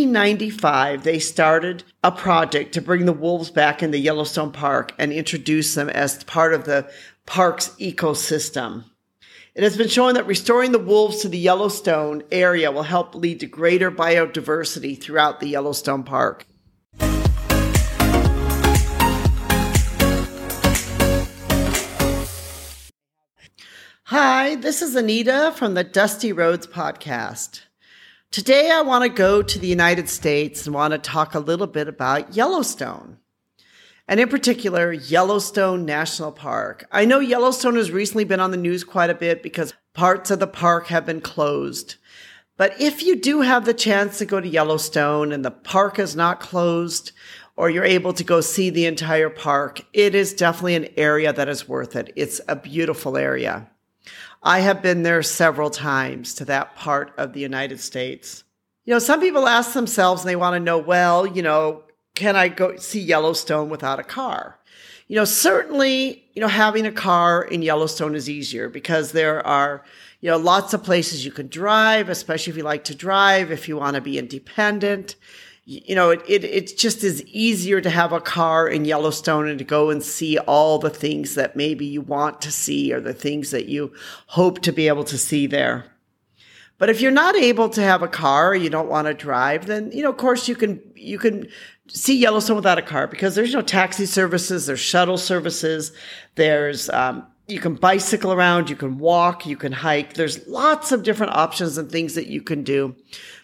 1995, they started a project to bring the wolves back into Yellowstone Park and introduce them as part of the park's ecosystem. It has been shown that restoring the wolves to the Yellowstone area will help lead to greater biodiversity throughout the Yellowstone Park. Hi, this is Anita from the Dusty Roads Podcast. Today I want to go to the United States and want to talk a little bit about Yellowstone. And in particular, Yellowstone National Park. I know Yellowstone has recently been on the news quite a bit because parts of the park have been closed. But if you do have the chance to go to Yellowstone and the park is not closed, or you're able to go see the entire park, it is definitely an area that is worth it. It's a beautiful area. I have been there several times to that part of the United States. You know, some people ask themselves and they want to know, well, you know, can I go see Yellowstone without a car? You know, certainly, you know, having a car in Yellowstone is easier because there are, you know, lots of places you can drive, especially if you like to drive, if you want to be independent you know, it, it, it just is easier to have a car in Yellowstone and to go and see all the things that maybe you want to see or the things that you hope to be able to see there. But if you're not able to have a car or you don't want to drive, then, you know, of course you can, you can see Yellowstone without a car because there's no taxi services, there's shuttle services, there's, um, you can bicycle around, you can walk, you can hike. There's lots of different options and things that you can do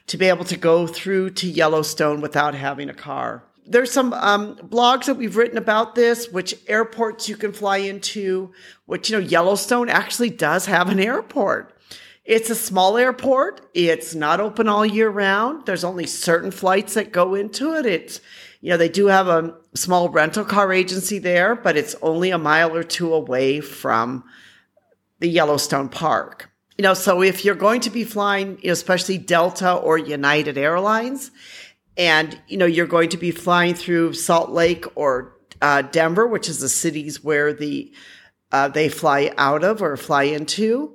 to be able to go through to Yellowstone without having a car. There's some um, blogs that we've written about this, which airports you can fly into, which, you know, Yellowstone actually does have an airport. It's a small airport. It's not open all year round. There's only certain flights that go into it. It's, you know, they do have a small rental car agency there, but it's only a mile or two away from the Yellowstone Park. You know, so if you're going to be flying, you know, especially Delta or United Airlines, and you know you're going to be flying through Salt Lake or uh, Denver, which is the cities where the uh, they fly out of or fly into,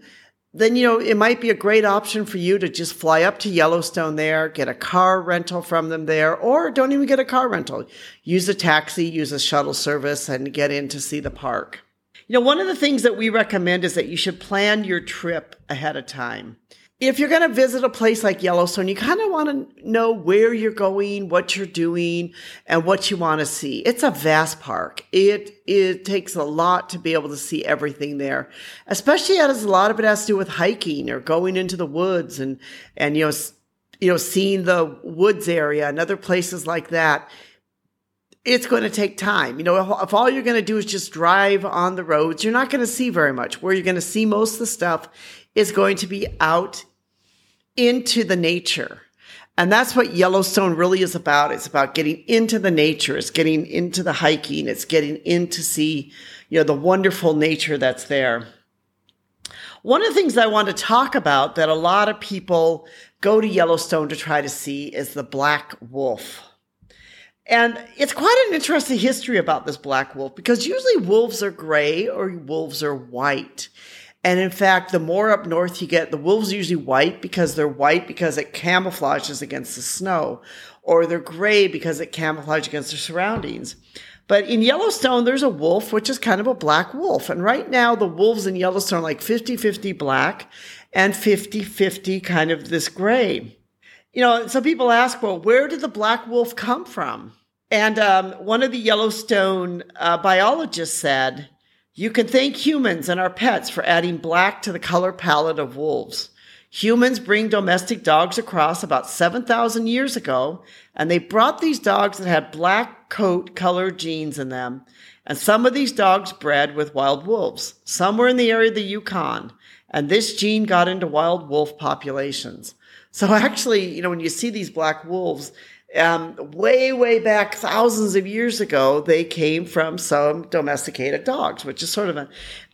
then you know it might be a great option for you to just fly up to Yellowstone there, get a car rental from them there, or don't even get a car rental. Use a taxi, use a shuttle service, and get in to see the park. You know, one of the things that we recommend is that you should plan your trip ahead of time. If you're going to visit a place like Yellowstone, you kind of want to know where you're going, what you're doing, and what you want to see. It's a vast park. It it takes a lot to be able to see everything there, especially as a lot of it has to do with hiking or going into the woods and and you know you know seeing the woods area and other places like that it's going to take time. You know, if, all you're going to do is just drive on the roads, you're not going to see very much. Where you're going to see most of the stuff is going to be out into the nature. And that's what Yellowstone really is about. It's about getting into the nature. It's getting into the hiking. It's getting in to see, you know, the wonderful nature that's there. One of the things I want to talk about that a lot of people go to Yellowstone to try to see is the black wolf. And it's quite an interesting history about this black wolf because usually wolves are gray or wolves are white. And in fact, the more up north you get, the wolves usually white because they're white because it camouflages against the snow, or they're gray because it camouflages against their surroundings. But in Yellowstone, there's a wolf, which is kind of a black wolf. And right now, the wolves in Yellowstone are like 50 50 black and 50 50 kind of this gray. You know, some people ask, well, where did the black wolf come from? And um, one of the Yellowstone uh, biologists said, you can thank humans and our pets for adding black to the color palette of wolves. Humans bring domestic dogs across about 7,000 years ago, and they brought these dogs that had black coat color genes in them. And some of these dogs bred with wild wolves. Some were in the area of the Yukon, and this gene got into wild wolf populations. So actually, you know, when you see these black wolves, um, way, way back thousands of years ago, they came from some domesticated dogs, which is sort of an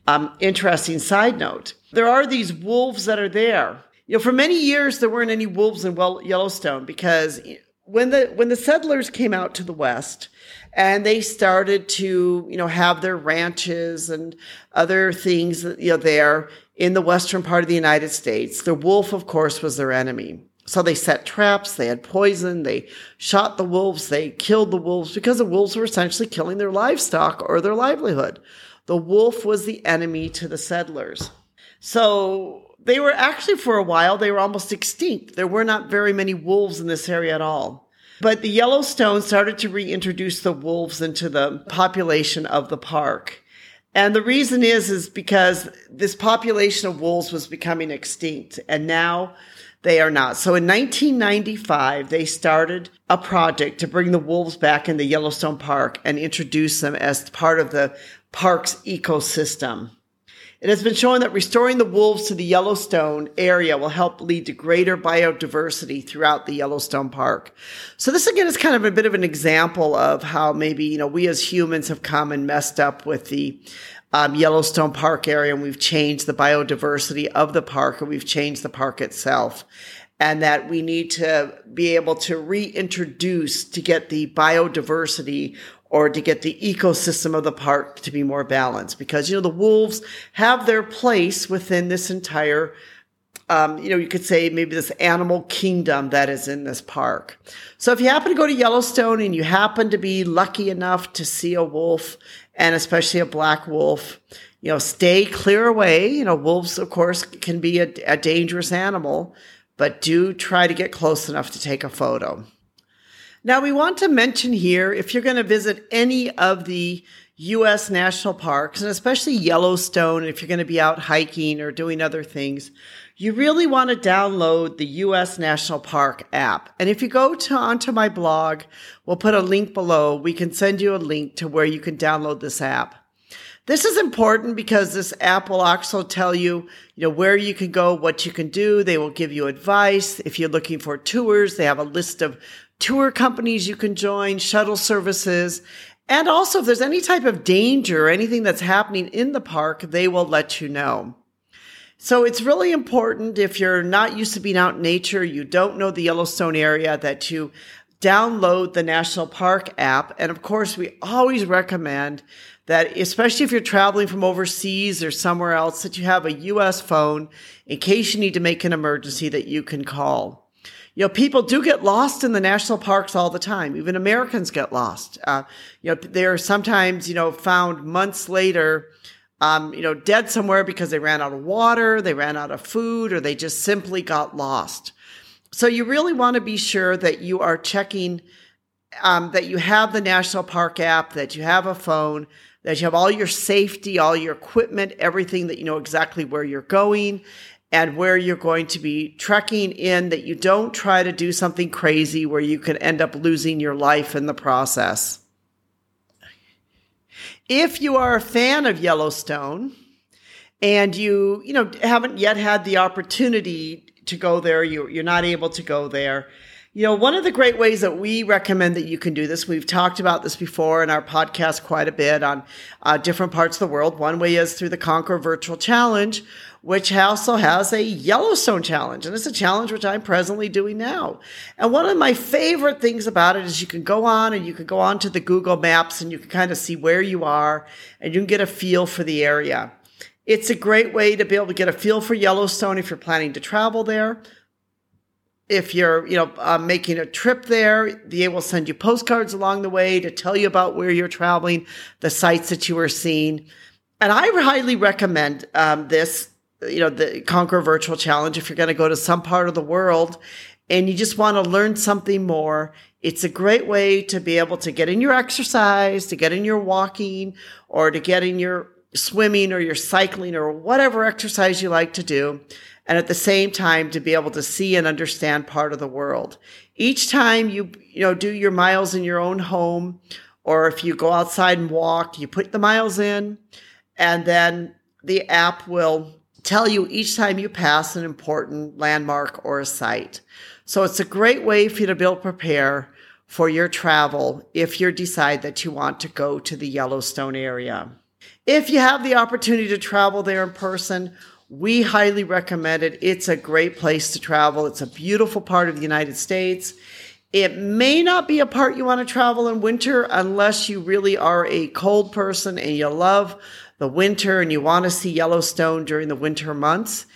um, interesting side note. There are these wolves that are there. You know, for many years there weren't any wolves in well, Yellowstone because when the when the settlers came out to the west and they started to you know have their ranches and other things you know there in the western part of the United States, the wolf, of course, was their enemy. So they set traps, they had poison, they shot the wolves, they killed the wolves because the wolves were essentially killing their livestock or their livelihood. The wolf was the enemy to the settlers. So they were actually for a while, they were almost extinct. There were not very many wolves in this area at all. But the Yellowstone started to reintroduce the wolves into the population of the park. And the reason is, is because this population of wolves was becoming extinct. And now they are not. So in 1995, they started a project to bring the wolves back into Yellowstone Park and introduce them as part of the park's ecosystem. It has been shown that restoring the wolves to the Yellowstone area will help lead to greater biodiversity throughout the Yellowstone Park. So this again is kind of a bit of an example of how maybe, you know, we as humans have come and messed up with the um, Yellowstone Park area, and we've changed the biodiversity of the park, and we've changed the park itself. And that we need to be able to reintroduce to get the biodiversity or to get the ecosystem of the park to be more balanced. Because, you know, the wolves have their place within this entire um, you know, you could say maybe this animal kingdom that is in this park. So if you happen to go to Yellowstone and you happen to be lucky enough to see a wolf and especially a black wolf, you know, stay clear away. You know, wolves, of course, can be a, a dangerous animal, but do try to get close enough to take a photo. Now, we want to mention here if you're going to visit any of the U.S. national parks, and especially Yellowstone, if you're going to be out hiking or doing other things, you really want to download the U.S. National Park app. And if you go to onto my blog, we'll put a link below. We can send you a link to where you can download this app. This is important because this app will also tell you, you know, where you can go, what you can do. They will give you advice. If you're looking for tours, they have a list of tour companies you can join, shuttle services. And also, if there's any type of danger or anything that's happening in the park, they will let you know. So it's really important if you're not used to being out in nature, you don't know the Yellowstone area, that you download the National Park app. And of course, we always recommend that, especially if you're traveling from overseas or somewhere else, that you have a US phone in case you need to make an emergency that you can call. You know, people do get lost in the national parks all the time. Even Americans get lost. Uh, you know, they're sometimes, you know, found months later um, you know, dead somewhere because they ran out of water, they ran out of food, or they just simply got lost. So you really want to be sure that you are checking, um, that you have the National Park app, that you have a phone, that you have all your safety, all your equipment, everything that you know exactly where you're going and where you're going to be trekking in, that you don't try to do something crazy where you could end up losing your life in the process. If you are a fan of Yellowstone and you, you know, haven't yet had the opportunity to go there, you, you're not able to go there. You know, one of the great ways that we recommend that you can do this, we've talked about this before in our podcast quite a bit on uh, different parts of the world. One way is through the Conquer Virtual Challenge, which also has a Yellowstone challenge. And it's a challenge which I'm presently doing now. And one of my favorite things about it is you can go on and you can go on to the Google Maps and you can kind of see where you are and you can get a feel for the area. It's a great way to be able to get a feel for Yellowstone if you're planning to travel there. If you're, you know, uh, making a trip there, they will send you postcards along the way to tell you about where you're traveling, the sites that you are seeing. And I highly recommend um, this you know, the Conquer Virtual Challenge, if you're going to go to some part of the world and you just want to learn something more, it's a great way to be able to get in your exercise, to get in your walking, or to get in your swimming or your cycling or whatever exercise you like to do. And at the same time, to be able to see and understand part of the world. Each time you, you know, do your miles in your own home, or if you go outside and walk, you put the miles in and then the app will tell you each time you pass an important landmark or a site. So it's a great way for you to to prepare for your travel if you decide that you want to go to the Yellowstone area. If you have the opportunity to travel there in person, we highly recommend it. It's a great place to travel. It's a beautiful part of the United States. It may not be a part you want to travel in winter unless you really are a cold person and you love the winter and you want to see Yellowstone during the winter months.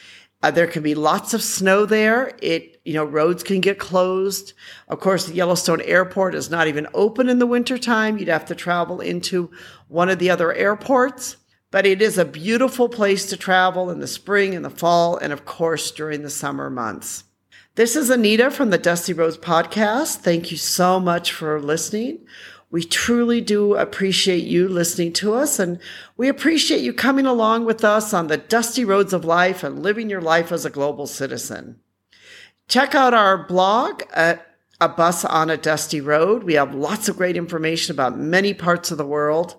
Uh, there can be lots of snow there. It you know, roads can get closed. Of course, the Yellowstone Airport is not even open in the wintertime. You'd have to travel into one of the other airports. But it is a beautiful place to travel in the spring and the fall, and of course, during the summer months. This is Anita from the Dusty Roads podcast. Thank you so much for listening. We truly do appreciate you listening to us, and we appreciate you coming along with us on the dusty roads of life and living your life as a global citizen. Check out our blog at A Bus on a Dusty Road. We have lots of great information about many parts of the world.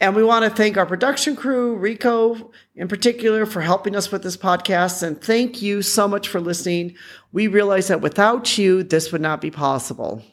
And we want to thank our production crew, Rico in particular, for helping us with this podcast. And thank you so much for listening. We realize that without you, this would not be possible.